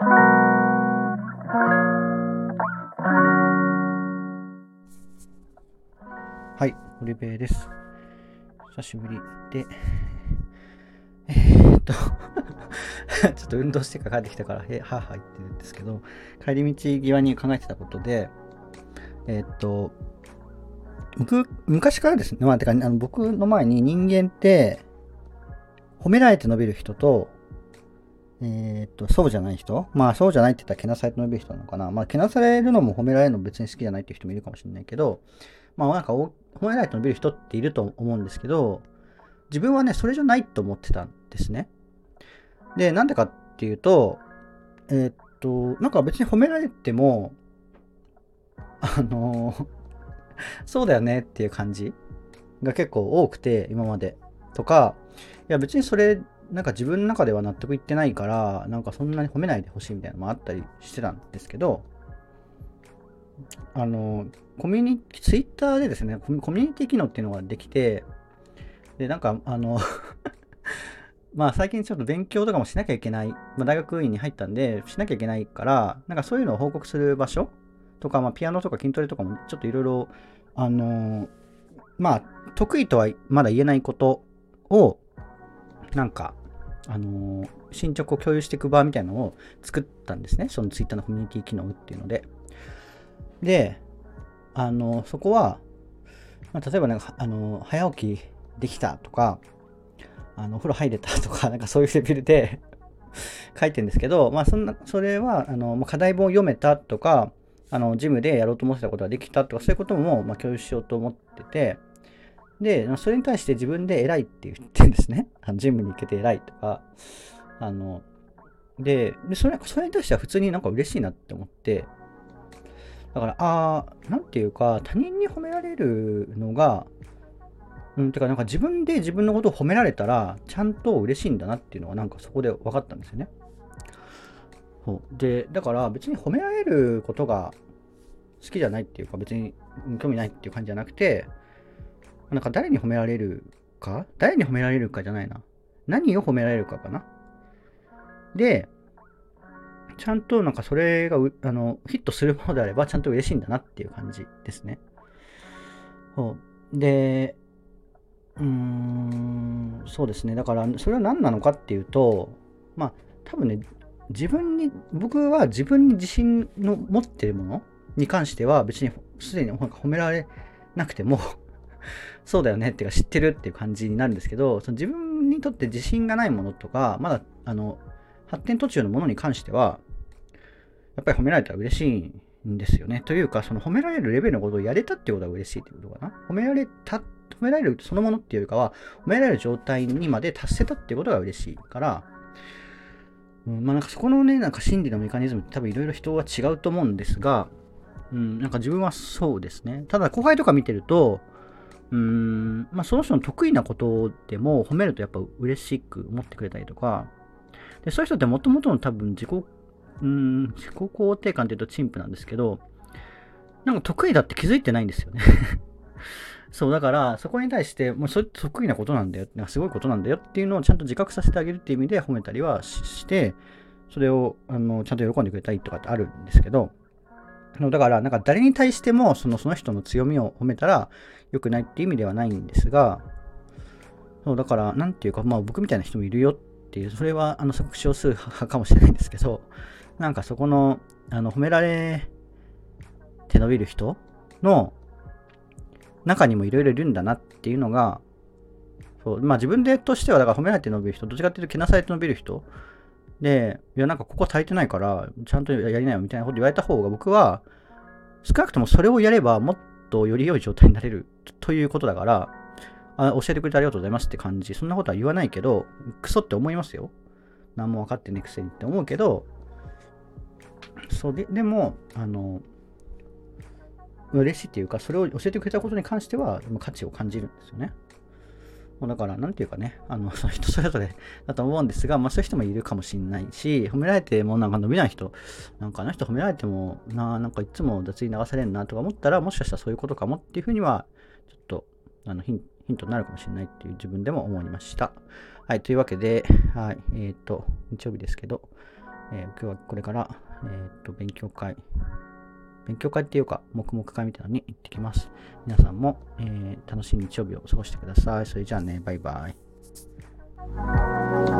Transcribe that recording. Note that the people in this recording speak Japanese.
はい、オリベです。久しぶりで、えー、っと ちょっと運動してから帰ってきたから、へはは言ってるんですけど、帰り道際に考えてたことで、えー、っと、僕、昔からですね、まあ、てか、あの僕の前に人間って、褒められて伸びる人と、えー、っと、そうじゃない人？まあ、そうじゃないって言ったらけなされて伸びる人なのかな？まあ、けなされるのも褒められるのも別に好きじゃないっていう人もいるかもしれないけど、まあ、なんか、褒められて伸びる人っていると思うんですけど、自分はね、それじゃないと思ってたんですね。で、なんでかっていうと、えー、っと、なんか別に褒められても、あの そうだよねっていう感じが結構多くて、今まで。とか、いや別にそれなんか自分の中では納得いってないから、なんかそんなに褒めないでほしいみたいなのもあったりしてたんですけど、あの、コミュニティ、ツイッターでですね、コミュニティ機能っていうのができて、で、なんか、あの まあ最近ちょっと勉強とかもしなきゃいけない、まあ、大学院に入ったんで、しなきゃいけないから、なんかそういうのを報告する場所とか、まあピアノとか筋トレとかもちょっといろいろ、あのまあ得意とはまだ言えないことを、なんか、あのー、進捗を共有していく場みたいなのを作ったんですね。そのツイッターのコミュニティ機能っていうので。で、あのー、そこは、まあ、例えばなんか、あのー、早起きできたとか、あの、お風呂入れたとか、なんかそういうレベルで 書いてるんですけど、まあそんな、それは、あの、課題本を読めたとか、あの、ジムでやろうと思ってたことができたとか、そういうことも、まあ、共有しようと思ってて、で、それに対して自分で偉いって言ってんですね。あのジムに行けて偉いとか。あの、で、でそれそれに対しては普通になんか嬉しいなって思って、だから、ああ、なんていうか、他人に褒められるのが、うん、てか、なんか自分で自分のことを褒められたら、ちゃんと嬉しいんだなっていうのが、なんかそこで分かったんですよね。そうで、だから別に褒められることが好きじゃないっていうか、別に興味ないっていう感じじゃなくて、なんか誰に褒められるか？誰に褒められるかじゃないな。何を褒められるかかな？で、ちゃんとなんかそれがあのヒットするものであればちゃんと嬉しいんだなっていう感じですね。そうで、うーん、そうですね。だからそれは何なのかっていうと、まあ多分ね、自分に、僕は自分に自信の持ってるものに関しては別にすでに褒められなくてもそうだよねっていうか知ってるっていう感じになるんですけど、その自分にとって自信がないものとか、まだあの発展途中のものに関しては、やっぱり褒められたら嬉しいんですよね。というか、その褒められるレベルのことをやれたってことが嬉しいってことかな。褒められた、褒められるそのものっていうよりかは、褒められる状態にまで達せたってことが嬉しいから、うん、まあなんかそこのね、なんか心理のメカニズムって多分いろいろ人は違うと思うんですが、うん、なんか自分はそうですね。ただ後輩とか見てると、うーん、まあ、その人の得意なことでも褒めるとやっぱ嬉しく思ってくれたりとか、でそういう人ってもともとの多分自己、うん、自己肯定感っていうと陳腐なんですけど、なんか得意だって気づいてないんですよね。そう、だから、そこに対して、もうそれ得意なことなんだよ、なんかすごいことなんだよっていうのをちゃんと自覚させてあげるっていう意味で褒めたりはして、それをあのちゃんと喜んでくれたりとかってあるんですけど、だから、なんか誰に対してもそのその人の強みを褒めたら良くないっていう意味ではないんですが、そうだから、なんていうか、まあ僕みたいな人もいるよっていう、それはあの少数派かもしれないんですけど、なんかそこの、あの褒められて伸びる人の中にもいろいろいるんだなっていうのが、そうまあ自分でとしては、だから褒められて伸びる人、どっちかっていうとけなされて伸びる人で、いや、なんかここ足りてないから、ちゃんとやりなよみたいなこと言われた方が僕は、少なくともそれをやればもっとより良い状態になれるということだから、あ教えてくれてありがとうございますって感じ。そんなことは言わないけど、クソって思いますよ。何も分かってねくせにって思うけど、そうで、でも、あの、嬉しいっていうか、それを教えてくれたことに関しては、価値を感じるんですよね。だから、なんていうかね、あの、そ の人それぞれだと思うんですが、まあそういう人もいるかもしれないし、褒められてもなんか伸びない人、なんかあの人褒められてもな、なんかいつも雑に流されるなとか思ったら、もしかしたらそういうことかもっていうふうには、ちょっと、あのヒン、ヒントになるかもしれないっていう自分でも思いました。はい、というわけで、はい、えっ、ー、と、日曜日ですけど、えー今日はこれから、えーっと、勉強会、勉強会っていうか、黙々会みたいなのに行ってきます。皆さんも、えー楽しい日曜日を過ごしてください。それじゃあね、バイバイ。